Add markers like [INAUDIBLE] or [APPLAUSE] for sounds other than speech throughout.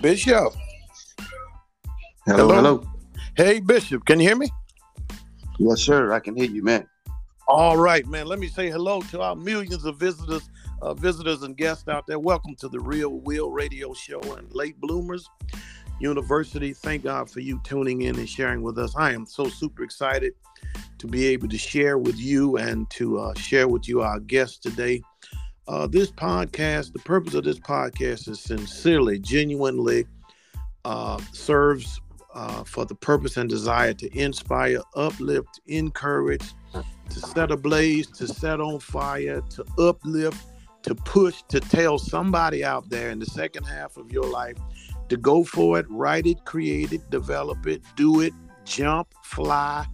Bishop. Hello, hello, hello. Hey, Bishop, can you hear me? Yes, sir. I can hear you, man. All right, man. Let me say hello to our millions of visitors, uh, visitors and guests out there. Welcome to the Real Will Radio Show and Late Bloomers University. Thank God for you tuning in and sharing with us. I am so super excited to be able to share with you and to uh, share with you our guests today. Uh, this podcast, the purpose of this podcast is sincerely, genuinely uh, serves uh, for the purpose and desire to inspire, uplift, encourage, to set ablaze, to set on fire, to uplift, to push, to tell somebody out there in the second half of your life to go for it, write it, create it, develop it, do it, jump, fly,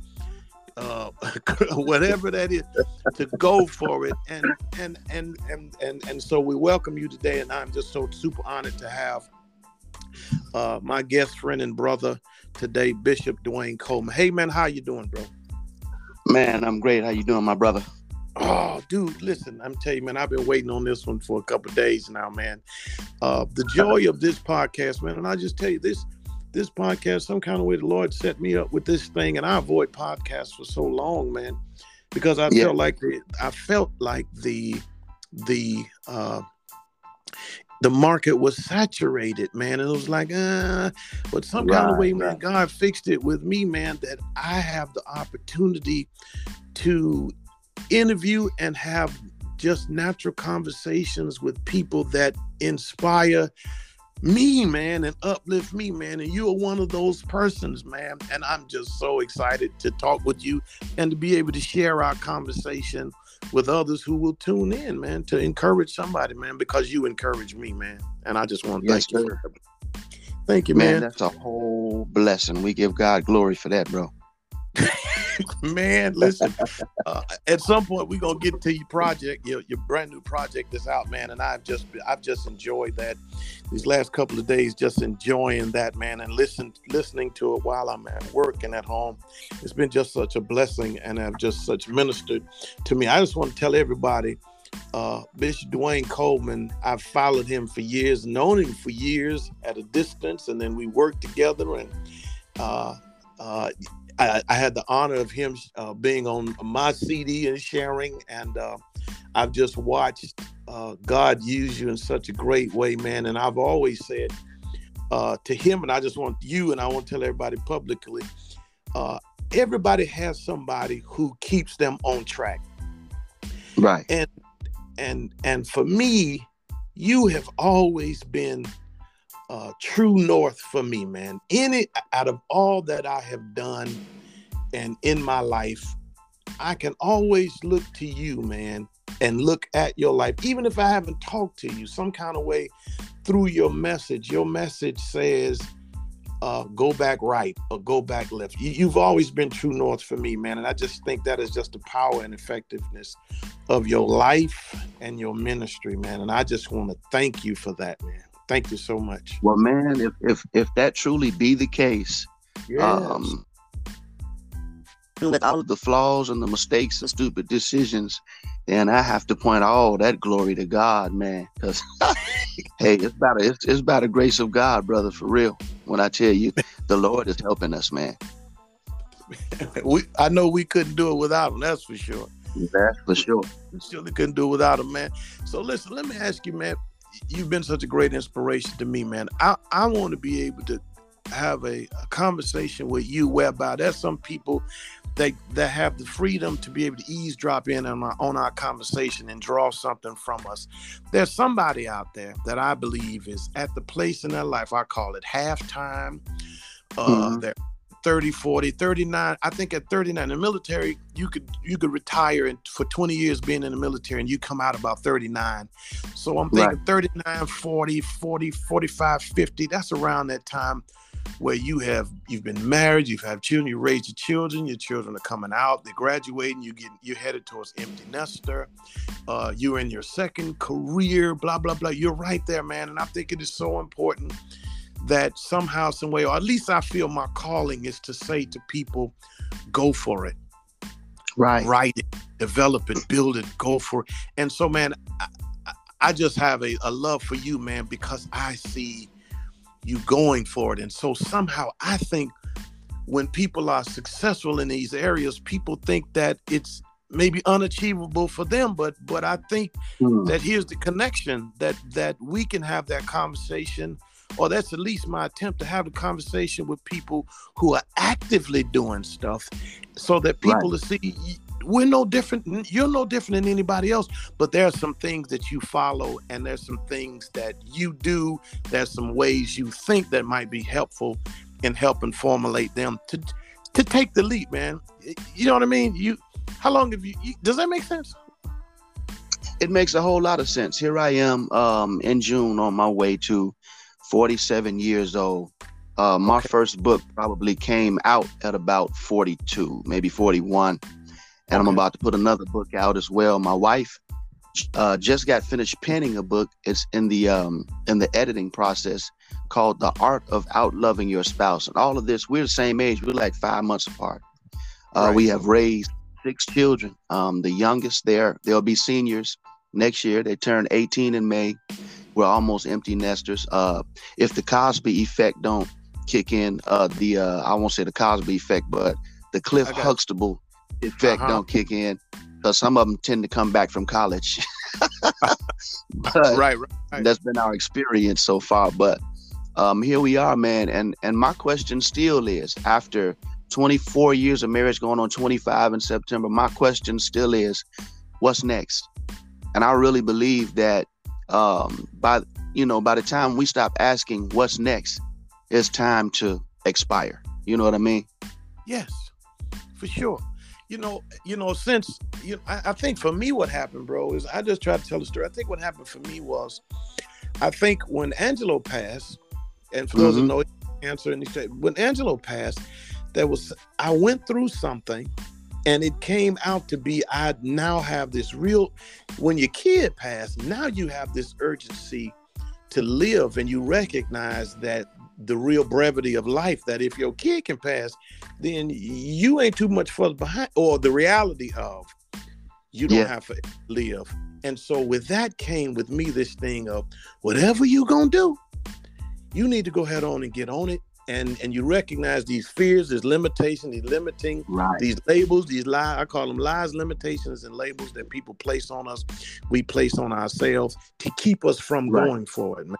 uh, [LAUGHS] whatever that is, to go for it. And and and and and and so we welcome you today, and I'm just so super honored to have uh, my guest friend and brother today, Bishop Dwayne Coleman. Hey man, how you doing, bro? Man, I'm great. How you doing, my brother? Oh, dude, listen, I'm telling you, man, I've been waiting on this one for a couple days now, man. Uh, the joy of this podcast, man, and I just tell you this this podcast, some kind of way the Lord set me up with this thing, and I avoid podcasts for so long, man, because I yeah. felt like the, I felt like the the uh, the market was saturated, man, and it was like, uh, but some right, kind of way, man, right. God fixed it with me, man, that I have the opportunity to interview and have just natural conversations with people that inspire me, man, and uplift me, man. And you're one of those persons, man. And I'm just so excited to talk with you and to be able to share our conversation with others who will tune in, man, to encourage somebody, man, because you encourage me, man. And I just want to yes, thank you. For, thank you, man. man. That's a whole blessing. We give God glory for that, bro. [LAUGHS] man, listen. Uh, at some point, we're gonna get to your project, your your brand new project that's out, man. And I've just I've just enjoyed that these last couple of days, just enjoying that, man, and listen listening to it while I'm at work and at home. It's been just such a blessing, and have just such ministered to me. I just want to tell everybody. Uh, Bishop Dwayne Coleman, I've followed him for years, known him for years at a distance, and then we worked together. And uh, uh, I, I, had the honor of him uh, being on my CD and sharing, and uh, I've just watched uh, God use you in such a great way, man. And I've always said uh, to him, and I just want you, and I want to tell everybody publicly, uh, everybody has somebody who keeps them on track, right? And and and for me, you have always been uh, true north for me, man. Any out of all that I have done and in my life, I can always look to you, man, and look at your life, even if I haven't talked to you some kind of way through your message. Your message says, uh, go back right or go back left. You, have always been true north for me, man. And I just think that is just the power and effectiveness of your life and your ministry, man. And I just want to thank you for that, man. Thank you so much. Well, man, if if if that truly be the case, yes. um, with all of the flaws and the mistakes and stupid decisions, then I have to point all that glory to God, man. Because [LAUGHS] hey, it's about a, it's, it's about the grace of God, brother, for real. When I tell you, the Lord is helping us, man. [LAUGHS] we I know we couldn't do it without him. That's for sure. That's for sure. We surely couldn't do it without him, man. So listen, let me ask you, man you've been such a great inspiration to me, man. I, I want to be able to have a, a, conversation with you whereby there's some people that that have the freedom to be able to eavesdrop in on our, on our conversation and draw something from us. There's somebody out there that I believe is at the place in their life. I call it halftime. Uh, mm-hmm. They're 30 40 39 i think at 39 in the military you could you could retire and for 20 years being in the military and you come out about 39 so i'm thinking right. 39 40 40 45 50 that's around that time where you have you've been married you've had children you raised your children your children are coming out they're graduating you get you're headed towards empty nester uh, you're in your second career blah blah blah you're right there man and i think it is so important that somehow, some way, or at least I feel my calling is to say to people, go for it. Right. Write it, develop it, build it, go for it. And so, man, I, I just have a, a love for you, man, because I see you going for it. And so somehow I think when people are successful in these areas, people think that it's maybe unachievable for them but but i think mm. that here's the connection that that we can have that conversation or that's at least my attempt to have a conversation with people who are actively doing stuff so that people right. to see we're no different you're no different than anybody else but there are some things that you follow and there's some things that you do there's some ways you think that might be helpful in helping formulate them to to take the leap man you know what i mean you how long have you, you does that make sense? It makes a whole lot of sense. Here I am um, in June on my way to 47 years old. Uh, my okay. first book probably came out at about 42, maybe 41. And okay. I'm about to put another book out as well. My wife uh, just got finished penning a book. It's in the um, in the editing process called "The Art of Outloving Your Spouse." And all of this, we're the same age. We're like five months apart. Uh, right. We have raised six children. Um, the youngest there, they'll be seniors next year. They turn 18 in May. We're almost empty nesters. Uh, if the Cosby effect don't kick in, uh, the uh, I won't say the Cosby effect, but the Cliff Huxtable effect uh-huh. don't kick in because some of them tend to come back from college. [LAUGHS] right, right, right, That's been our experience so far. But um, here we are, man. And and my question still is after 24 years of marriage going on 25 in September. My question still is, what's next? And I really believe that um, by you know by the time we stop asking what's next, it's time to expire. You know what I mean? Yes, for sure. You know, you know, since you, I, I think for me, what happened, bro, is I just tried to tell the story. I think what happened for me was, I think when Angelo passed, and for mm-hmm. those who know, answer and he said when Angelo passed, there was I went through something and it came out to be I now have this real when your kid passed, now you have this urgency to live and you recognize that the real brevity of life that if your kid can pass, then you ain't too much further behind or the reality of you don't yeah. have to live. And so with that came with me this thing of whatever you gonna do, you need to go head on and get on it and and you recognize these fears, these limitations, these limiting, right. these labels, these lies. I call them lies, limitations, and labels that people place on us. We place on ourselves to keep us from right. going forward. Man.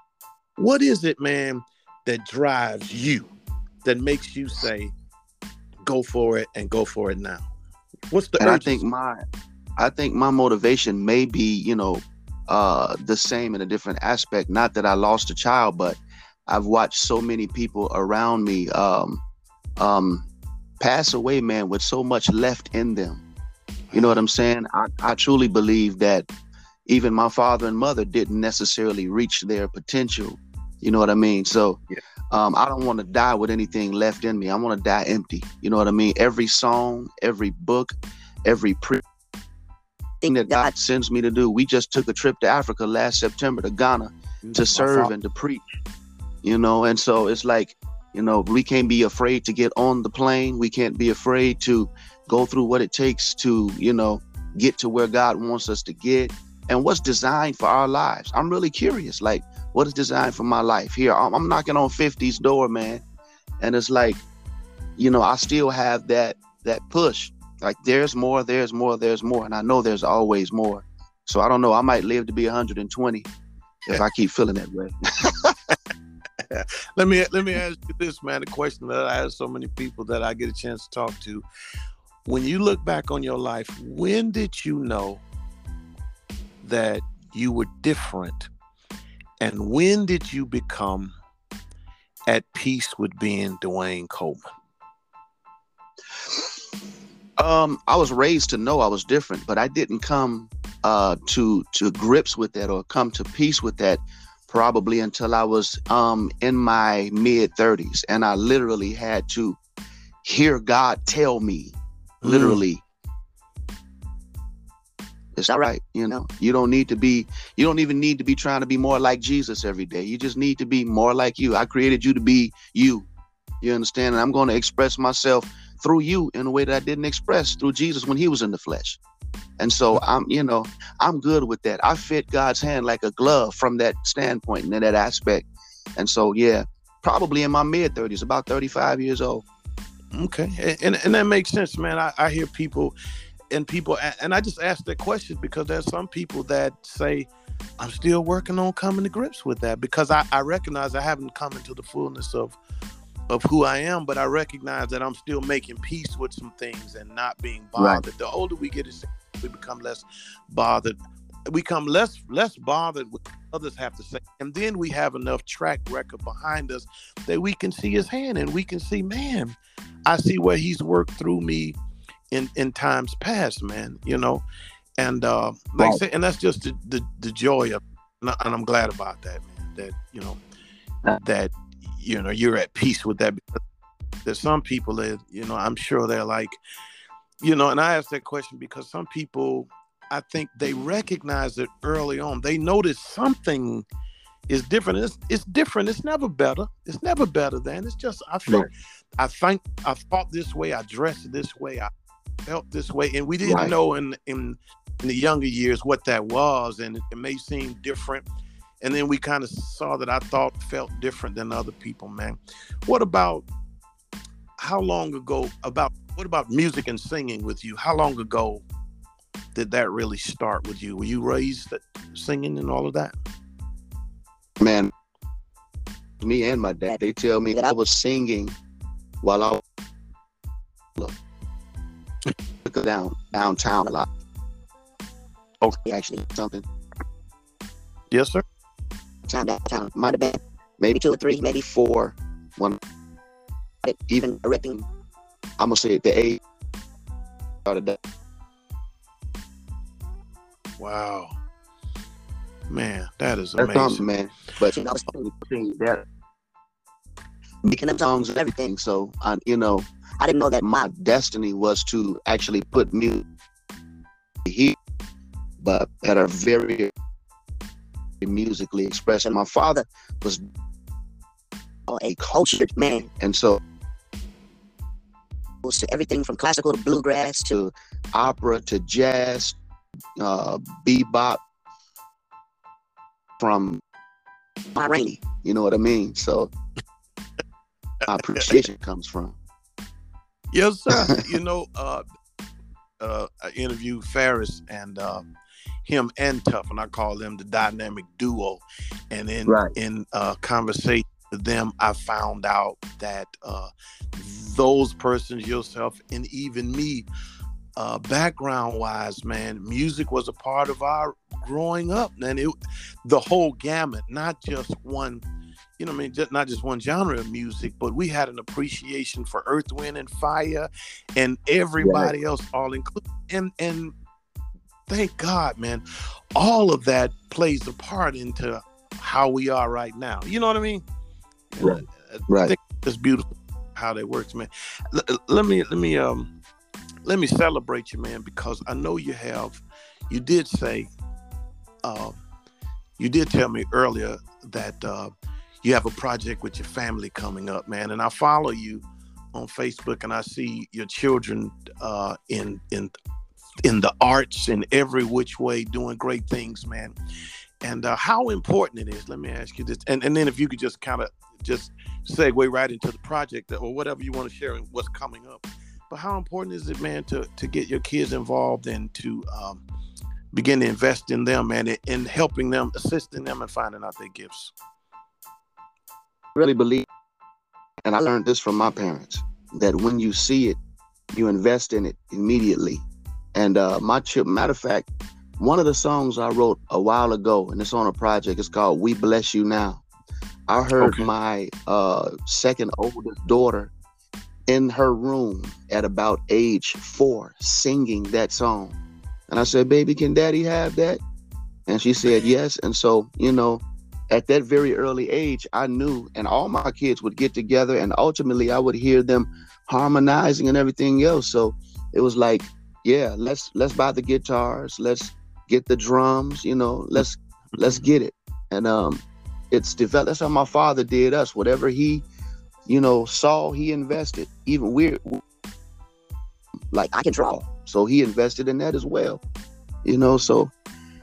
What is it, man, that drives you, that makes you say, "Go for it" and go for it now? What's the? And urgency? I think my, I think my motivation may be, you know, uh, the same in a different aspect. Not that I lost a child, but I've watched so many people around me um, um, pass away, man, with so much left in them. You know what I'm saying? I, I truly believe that even my father and mother didn't necessarily reach their potential. You know what I mean? So yeah. um, I don't want to die with anything left in me. I want to die empty. You know what I mean? Every song, every book, every pre thing that God sends me to do. We just took a trip to Africa last September to Ghana to serve and to preach you know? And so it's like you know we can't be afraid to get on the plane. We can't be afraid to go through what it takes to you know get to where god wants us to get. And what's designed for our lives? I'm really curious like what is designed for my life? Here i'm, I'm knocking on 50's door man. And it's like you know i still have that that push. Like there's more there's more there's more. And i know there's always more. So i don't know. I might live to be 120 if i keep feeling that way [LAUGHS] [LAUGHS] let me let me ask you this, man. A question that I ask so many people that I get a chance to talk to. When you look back on your life, when did you know that you were different? And when did you become at peace with being Dwayne Coleman? Um, I was raised to know I was different, but I didn't come uh, to to grips with that or come to peace with that probably until I was um, in my mid 30s. And I literally had to hear God tell me, mm. literally, it's all right. You know, you don't need to be, you don't even need to be trying to be more like Jesus every day. You just need to be more like you. I created you to be you. You understand? And I'm going to express myself through you in a way that I didn't express through Jesus when he was in the flesh. And so I'm, you know, I'm good with that. I fit God's hand like a glove from that standpoint and in that aspect. And so, yeah, probably in my mid 30s, about 35 years old. Okay, and and that makes sense, man. I, I hear people, and people, and I just ask that question because there's some people that say, I'm still working on coming to grips with that because I, I recognize I haven't come into the fullness of of who I am, but I recognize that I'm still making peace with some things and not being bothered. Right. The older we get, is we become less bothered. We become less less bothered with others have to say, and then we have enough track record behind us that we can see His hand and we can see, man, I see where He's worked through me in in times past, man. You know, and uh, like right. I said, and that's just the, the, the joy of, and I'm glad about that, man. That you know, that you know you're at peace with that. There's some people that you know I'm sure they're like, you know, and I ask that question because some people, I think they recognize it early on. They notice something is different. It's, it's different. It's never better. It's never better than. It's just I think right. I think I thought this way. I dressed this way. I felt this way, and we didn't right. know in in in the younger years what that was, and it may seem different. And then we kind of saw that I thought felt different than other people, man. What about how long ago about what about music and singing with you? How long ago did that really start with you? Were you raised uh, singing and all of that? Man, me and my dad, they tell me that I was singing while I [LAUGHS] was down downtown a lot. Okay, actually, something. Yes, sir. Time downtown might have been maybe two or three, maybe four. One, even erecting. I'm gonna say the eight that. Wow, man, that is amazing, That's man. But you know, that making them songs and everything. So, I, you know, I didn't know that my destiny was to actually put music here but at a very musically expressed. And my father was a cultured man, and so to everything from classical to bluegrass to opera to jazz, uh, bebop, from my rainy. You know what I mean? So my appreciation comes from. Yes, sir. [LAUGHS] you know, uh, uh, I interviewed Ferris and uh, him and Tuff, and I call them the dynamic duo. And in right. in uh, conversation with them, I found out that uh, those persons, yourself, and even me, uh, background wise, man, music was a part of our growing up, and it the whole gamut, not just one. You know, I mean, just, not just one genre of music, but we had an appreciation for Earth, Wind, and Fire, and everybody else, all included. And and thank God, man. All of that plays a part into how we are right now. You know what I mean? Right. I, right. it's beautiful how that works, man. L- let me let me um let me celebrate you, man, because I know you have. You did say, uh, you did tell me earlier that uh, you have a project with your family coming up, man, and I follow you on Facebook, and I see your children uh, in in in the arts in every which way, doing great things, man. And uh, how important it is. Let me ask you this, and and then if you could just kind of just segue right into the project or whatever you want to share and what's coming up. But how important is it, man, to to get your kids involved and to um, begin to invest in them, man, in helping them, assisting them, and finding out their gifts. Really believe, and I learned this from my parents that when you see it, you invest in it immediately and uh, my chip, matter of fact, one of the songs I wrote a while ago, and it's on a project, it's called We Bless You Now. I heard okay. my uh, second oldest daughter in her room at about age four singing that song. And I said, Baby, can daddy have that? And she said, Yes. And so, you know, at that very early age, I knew, and all my kids would get together, and ultimately I would hear them harmonizing and everything else. So it was like yeah, let's let's buy the guitars, let's get the drums, you know, let's let's get it. And um it's developed that's how my father did us. Whatever he, you know, saw, he invested. Even we're like I can draw. So he invested in that as well. You know, so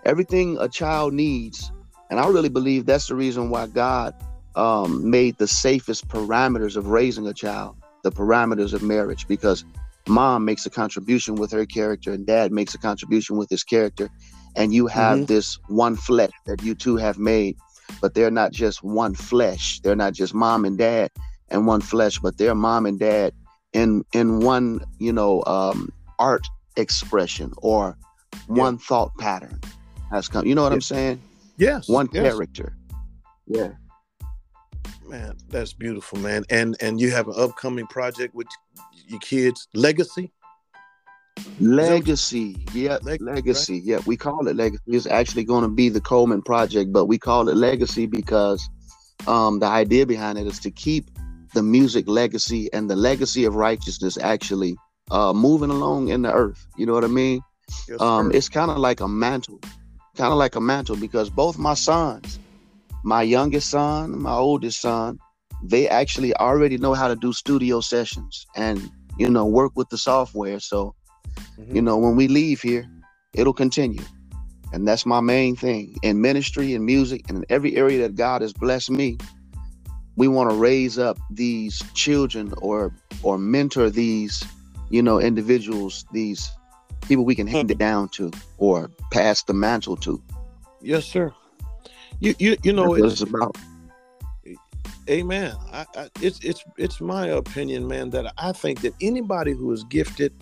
everything a child needs, and I really believe that's the reason why God um, made the safest parameters of raising a child the parameters of marriage because mom makes a contribution with her character and dad makes a contribution with his character and you have mm-hmm. this one flesh that you two have made but they're not just one flesh. They're not just mom and dad and one flesh but they're mom and dad in in one you know um, art expression or one thought pattern. Has come you know what yeah. i'm saying? Yes one yes. character. Yeah. Man that's beautiful man. And and you have an upcoming project with your kids legacy Legacy, yeah, legacy, legacy. Right? yeah. We call it legacy. It's actually going to be the Coleman project, but we call it legacy because um, the idea behind it is to keep the music legacy and the legacy of righteousness actually uh, moving along in the earth. You know what I mean? Yes, um, it's kind of like a mantle, kind of like a mantle because both my sons, my youngest son, my oldest son, they actually already know how to do studio sessions and you know work with the software. So Mm-hmm. You know, when we leave here, it'll continue. And that's my main thing in ministry and music and in every area that God has blessed me. We want to raise up these children or or mentor these, you know, individuals, these people we can hand it down to or pass the mantle to. Yes, sir. You you you know it's about. Amen. I, I, it's it's it's my opinion, man, that I think that anybody who is gifted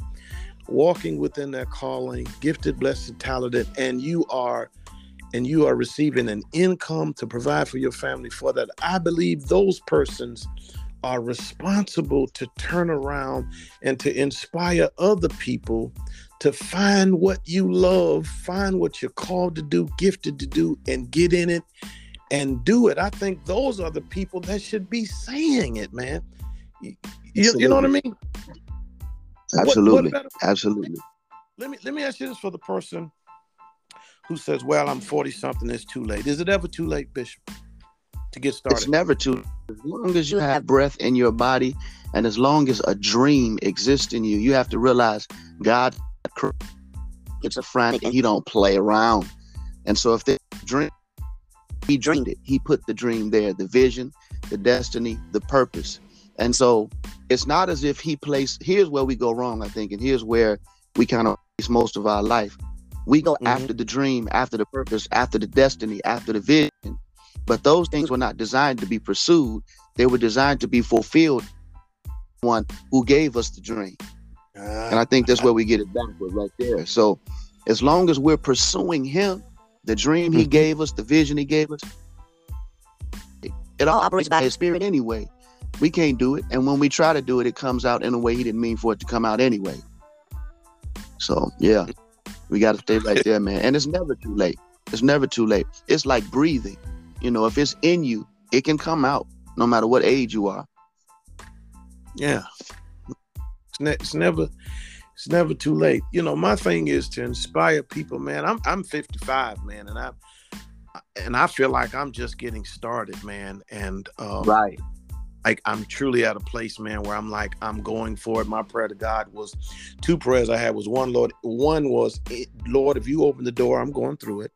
walking within that calling, gifted, blessed, talented, and you are and you are receiving an income to provide for your family for that, I believe those persons are responsible to turn around and to inspire other people to find what you love, find what you're called to do, gifted to do, and get in it and do it. I think those are the people that should be saying it, man. You, you know what I mean? Absolutely. What, what Absolutely. Let me let me ask you this for the person who says, "Well, I'm 40 something. It's too late." Is it ever too late, Bishop, to get started? It's never too. As long as you have breath in your body, and as long as a dream exists in you, you have to realize God it's a frantic and He don't play around. And so, if the dream, He dreamed it. He put the dream there, the vision, the destiny, the purpose. And so it's not as if he placed here's where we go wrong, I think, and here's where we kind of waste most of our life. We go mm-hmm. after the dream, after the purpose, after the destiny, after the vision. But those things were not designed to be pursued. They were designed to be fulfilled. One who gave us the dream. Uh, and I think that's where we get it backward right there. So as long as we're pursuing him, the dream he mm-hmm. gave us, the vision he gave us, it, it all operates by his spirit anyway. We can't do it. And when we try to do it, it comes out in a way he didn't mean for it to come out anyway. So yeah, we got to stay right [LAUGHS] there, man. And it's never too late. It's never too late. It's like breathing. You know, if it's in you, it can come out no matter what age you are. Yeah. It's, ne- it's never it's never too late. You know, my thing is to inspire people, man. I'm I'm 55, man, and I and I feel like I'm just getting started, man. And um, right, like I'm truly at a place, man, where I'm like I'm going for it. My prayer to God was two prayers I had was one, Lord, one was, Lord, if you open the door, I'm going through it.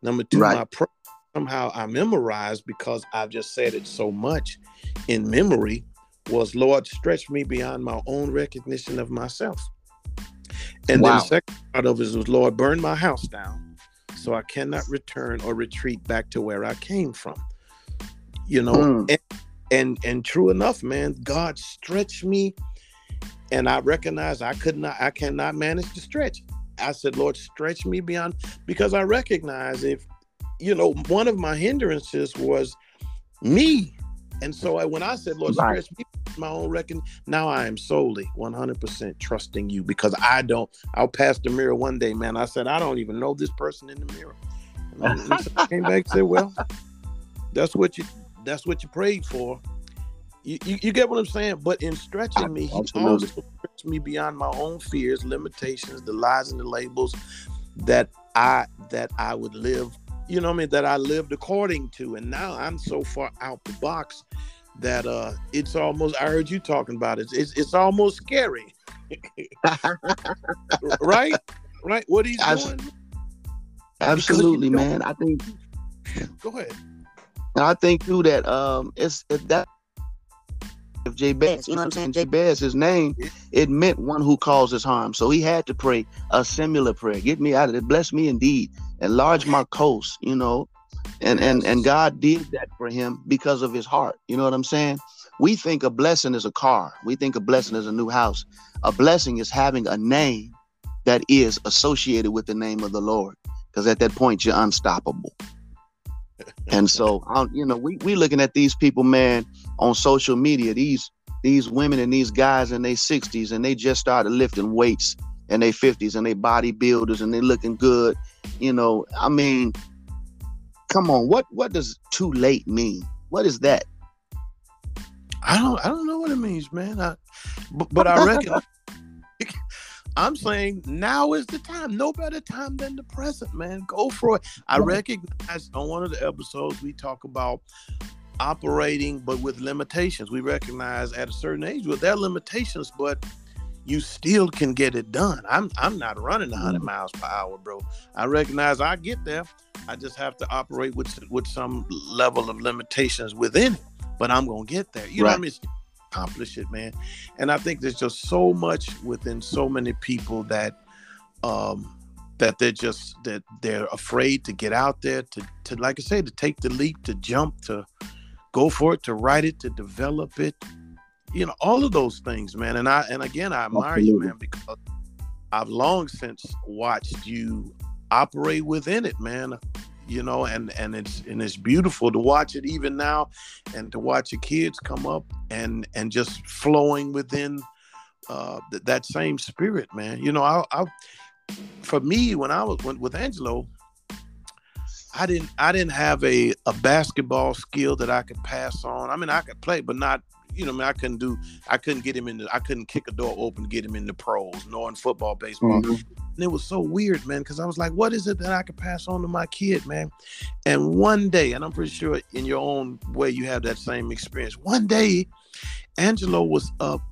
Number two, right. my prayer somehow I memorized because I've just said it so much in memory was, Lord, stretch me beyond my own recognition of myself. And wow. then the second part of it was, Lord, burn my house down so I cannot return or retreat back to where I came from. You know, mm. and and and true enough man god stretched me and i recognized i could not i cannot manage to stretch i said lord stretch me beyond because i recognize if you know one of my hindrances was me and so I, when i said lord right. stretch me my own reckon now i am solely 100% trusting you because i don't i'll pass the mirror one day man i said i don't even know this person in the mirror and I [LAUGHS] came back and said well that's what you that's what you prayed for. You, you, you, get what I'm saying? But in stretching me, he also stretched me beyond my own fears, limitations, the lies and the labels that I that I would live, you know what I mean, that I lived according to. And now I'm so far out the box that uh it's almost I heard you talking about it. It's it's almost scary. [LAUGHS] right? Right? What he's doing? Absolutely, man. I think Go ahead. And I think too that um it's it, that if Jabez, you know what I'm saying? Jabez, his name, it meant one who causes harm. So he had to pray a similar prayer. Get me out of it. Bless me indeed. Enlarge my coast, you know. And and and God did that for him because of his heart. You know what I'm saying? We think a blessing is a car. We think a blessing is a new house. A blessing is having a name that is associated with the name of the Lord. Because at that point, you're unstoppable. and so, um, you know, we we looking at these people, man, on social media. These these women and these guys in their 60s, and they just started lifting weights in their 50s, and they bodybuilders, and they looking good. You know, I mean, come on, what what does too late mean? What is that? I don't I don't know what it means, man. I, but, but I reckon [LAUGHS] I'm saying now is the time. No better time than the present, man. Go for it. I recognize on one of the episodes we talk about operating, but with limitations. We recognize at a certain age, well, there are limitations, but you still can get it done. I'm I'm not running 100 mm. miles per hour, bro. I recognize I get there. I just have to operate with with some level of limitations within it, but I'm gonna get there. You right. know what I mean? accomplish it, man. And I think there's just so much within so many people that um that they're just that they're afraid to get out there to to like I say to take the leap, to jump, to go for it, to write it, to develop it. You know, all of those things, man. And I and again I admire Absolutely. you, man, because I've long since watched you operate within it, man you know and and it's and it's beautiful to watch it even now and to watch your kids come up and and just flowing within uh th- that same spirit man you know I, I for me when i was when, with angelo i didn't i didn't have a a basketball skill that i could pass on i mean i could play but not you know, I, mean, I couldn't do, I couldn't get him in the, I couldn't kick a door open to get him in the pros, nor in football, baseball. Mm-hmm. And it was so weird, man, because I was like, what is it that I could pass on to my kid, man? And one day, and I'm pretty sure in your own way you have that same experience. One day, Angelo was up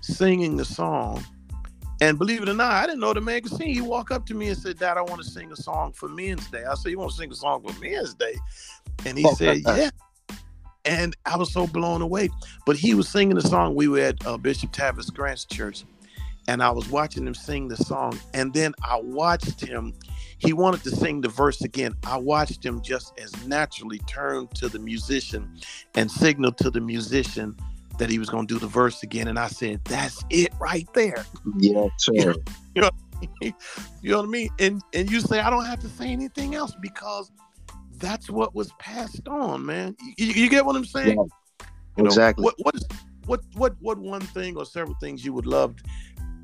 singing a song. And believe it or not, I didn't know the man could sing. He walked up to me and said, Dad, I want to sing a song for Men's Day. I said, You want to sing a song for Men's Day? And he said, [LAUGHS] Yeah and I was so blown away. But he was singing the song. We were at uh, Bishop Tavis Grant's church, and I was watching him sing the song. And then I watched him. He wanted to sing the verse again. I watched him just as naturally turn to the musician and signal to the musician that he was going to do the verse again. And I said, "That's it right there." Yeah, sure. [LAUGHS] you know, you know what I mean? And and you say I don't have to say anything else because that's what was passed on, man. You, you get what I'm saying? Yeah, exactly. Know, what what is what what what one thing or several things you would love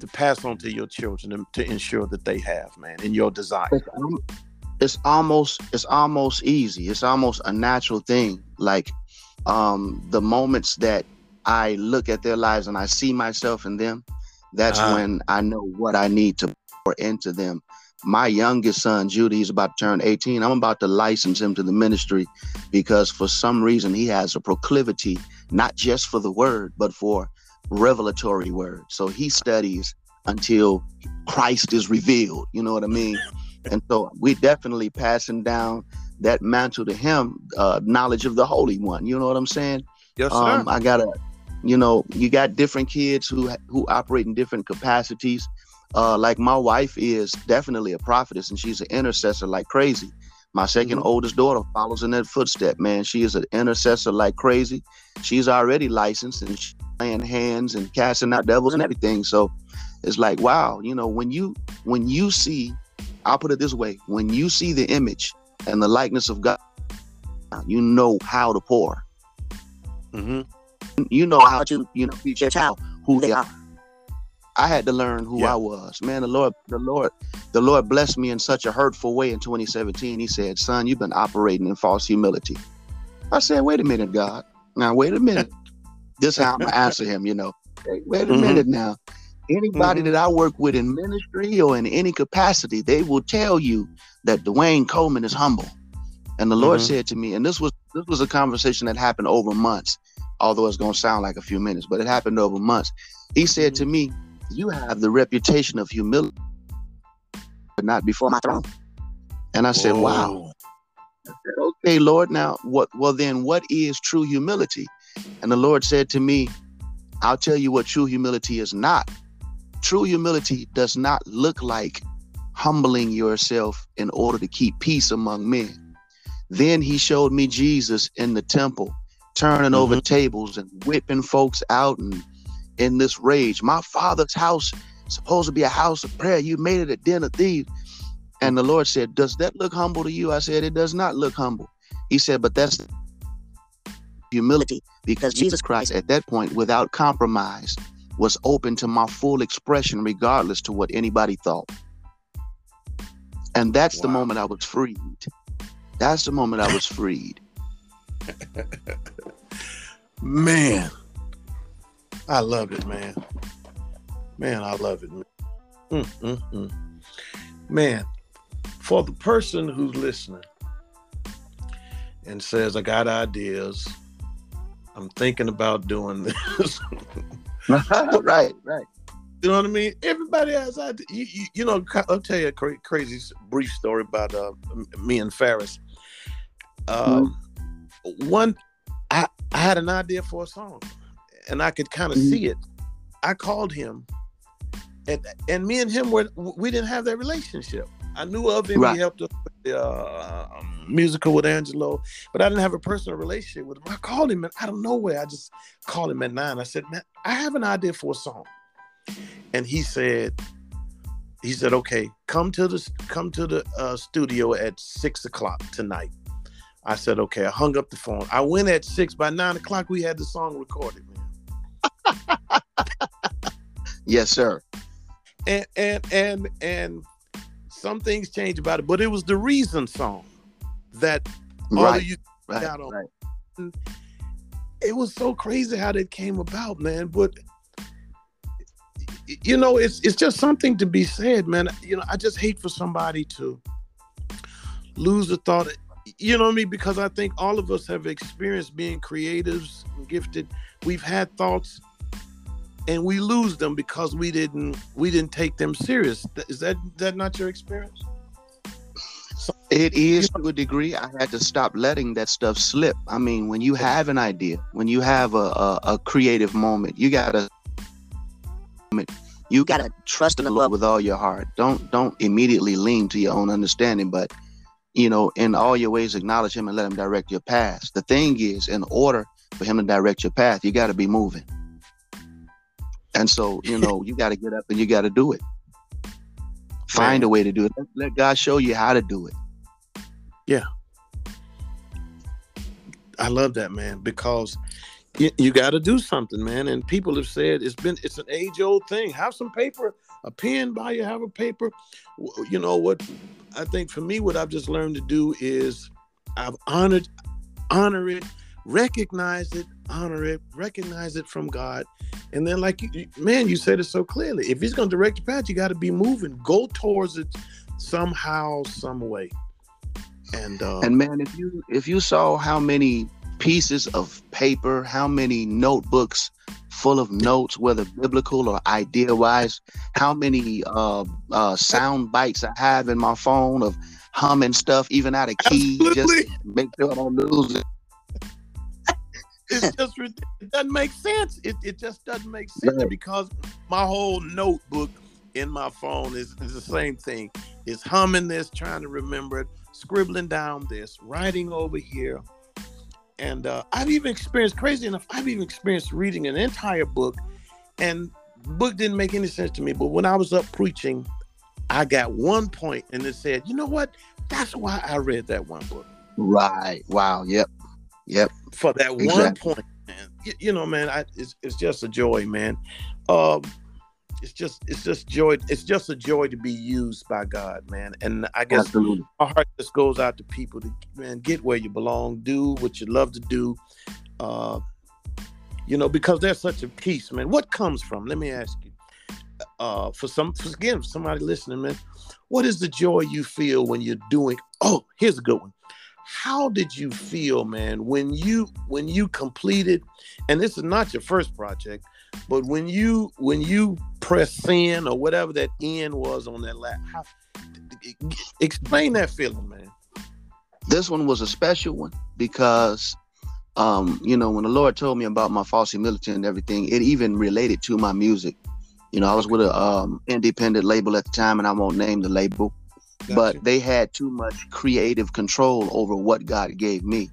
to pass on to your children to ensure that they have, man, in your desire? It's almost it's almost easy. It's almost a natural thing. Like um the moments that I look at their lives and I see myself in them, that's uh-huh. when I know what I need to pour into them my youngest son, Judy, he's about to turn 18. I'm about to license him to the ministry because for some reason he has a proclivity, not just for the word, but for revelatory word. So he studies until Christ is revealed. You know what I mean? And so we definitely passing down that mantle to him, uh, knowledge of the Holy One. You know what I'm saying? Yes, sir. Um, I gotta, you know, you got different kids who who operate in different capacities uh, like my wife is definitely a prophetess and she's an intercessor like crazy. My 2nd mm-hmm. oldest daughter follows in that footstep, man. She is an intercessor like crazy. She's already licensed and she's laying hands and casting out devils and everything. So it's like, wow, you know, when you when you see, I'll put it this way, when you see the image and the likeness of God, you know how to pour. Mm-hmm. You know how to, you know, teach your child who they are. I had to learn who yeah. I was. Man, the Lord, the Lord, the Lord blessed me in such a hurtful way in 2017. He said, Son, you've been operating in false humility. I said, Wait a minute, God. Now wait a minute. [LAUGHS] this is how I'm gonna answer him, you know. Hey, wait a mm-hmm. minute now. Anybody mm-hmm. that I work with in ministry or in any capacity, they will tell you that Dwayne Coleman is humble. And the Lord mm-hmm. said to me, and this was this was a conversation that happened over months, although it's gonna sound like a few minutes, but it happened over months. He said to mm-hmm. me, you have the reputation of humility, but not before my throne. And I said, Whoa. wow. okay, Lord, now what well then what is true humility? And the Lord said to me, I'll tell you what true humility is not. True humility does not look like humbling yourself in order to keep peace among men. Then he showed me Jesus in the temple, turning mm-hmm. over tables and whipping folks out and in this rage. My father's house supposed to be a house of prayer. You made it a den of thieves. And the Lord said, Does that look humble to you? I said, It does not look humble. He said, But that's humility because Jesus Christ, at that point, without compromise, was open to my full expression, regardless to what anybody thought. And that's wow. the moment I was freed. That's the moment I was freed. Man, I love it, man. Man, I love it. Man. Mm, mm, mm. man, for the person who's listening and says, I got ideas, I'm thinking about doing this. [LAUGHS] right, right. You know what I mean? Everybody has ideas. You, you, you, know, I'll tell you a cra- crazy brief story about uh, me and Ferris. Mm-hmm. One, I, I had an idea for a song, and I could kind of mm-hmm. see it. I called him, and and me and him were we didn't have that relationship. I knew of him. Right. He helped us with the uh, um, musical with Angelo, but I didn't have a personal relationship with him. I called him and out of nowhere, I just called him at nine. I said, "Man, I have an idea for a song," and he said, "He said, okay, come to the come to the uh, studio at six o'clock tonight." I said, "Okay." I hung up the phone. I went at six. By nine o'clock, we had the song recorded, man. yes, sir. And and and and some things change about it, but it was the reason song that all right, of you right, got on. Right. It was so crazy how that came about, man. But you know, it's it's just something to be said, man. You know, I just hate for somebody to lose the thought. You know what I mean? Because I think all of us have experienced being creatives and gifted. We've had thoughts and we lose them because we didn't we didn't take them serious. Is that that not your experience? It is to a degree. I had to stop letting that stuff slip. I mean, when you have an idea, when you have a, a, a creative moment, you gotta you gotta trust in the Lord with all your heart. Don't don't immediately lean to your own understanding, but you know, in all your ways, acknowledge Him and let Him direct your path. The thing is, in order for Him to direct your path, you got to be moving. And so, you know, you got to get up and you got to do it. [LAUGHS] Find a way to do it. Let God show you how to do it. Yeah. I love that, man, because you, you got to do something, man. And people have said it's been it's an age old thing. Have some paper, a pen by you, have a paper. You know what? I think for me, what I've just learned to do is I've honored, honor it, recognize it, honor it, recognize it from God, and then, like, man, you said it so clearly. If he's going to direct your path, you got to be moving. Go towards it somehow, some way. And uh, and man, if you if you saw how many pieces of paper, how many notebooks full of notes, whether biblical or idea wise, how many uh, uh, sound bites I have in my phone of humming stuff, even out of key, Absolutely. just make sure I don't lose it it's just it doesn't make sense. It, it just doesn't make sense because my whole notebook in my phone is, is the same thing. It's humming this, trying to remember it, scribbling down this, writing over here. And uh, I've even experienced crazy enough. I've even experienced reading an entire book, and book didn't make any sense to me. But when I was up preaching, I got one point, and it said, "You know what? That's why I read that one book." Right. Wow. Yep. Yep. For that exactly. one point, man. You, you, know, man, I, it's it's just a joy, man. Um, it's just it's just joy. It's just a joy to be used by God, man. And I guess Absolutely. our heart just goes out to people to man get where you belong, do what you love to do. Uh, you know, because there's such a peace, man. What comes from? Let me ask you. Uh, for some, for, again, for somebody listening, man, what is the joy you feel when you're doing? Oh, here's a good one how did you feel man when you when you completed and this is not your first project but when you when you press in or whatever that end was on that lap how, explain that feeling man this one was a special one because um, you know, when the Lord told me about my false humility and everything, it even related to my music. You know, I was with a um, independent label at the time, and I won't name the label, Got but they had too much creative control over what God gave me.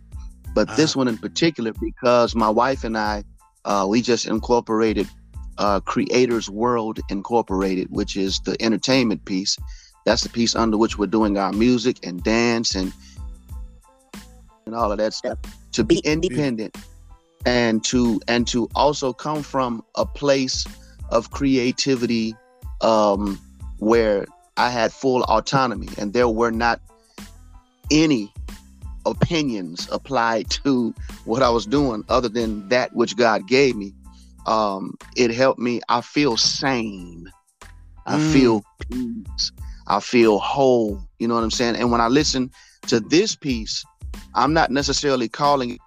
But uh this one in particular, because my wife and I, uh, we just incorporated uh, Creators World Incorporated, which is the entertainment piece. That's the piece under which we're doing our music and dance and and all of that stuff. To be independent and to and to also come from a place of creativity um, where I had full autonomy and there were not any opinions applied to what I was doing other than that which God gave me. Um, it helped me. I feel sane. I mm. feel peace. I feel whole. You know what I'm saying? And when I listen to this piece, I'm not necessarily calling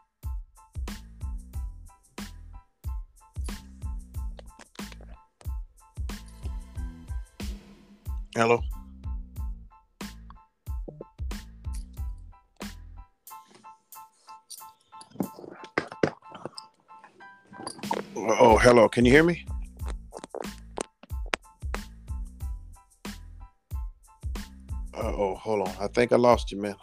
Hello. Oh, hello. Can you hear me? oh, hold on. I think I lost you, man.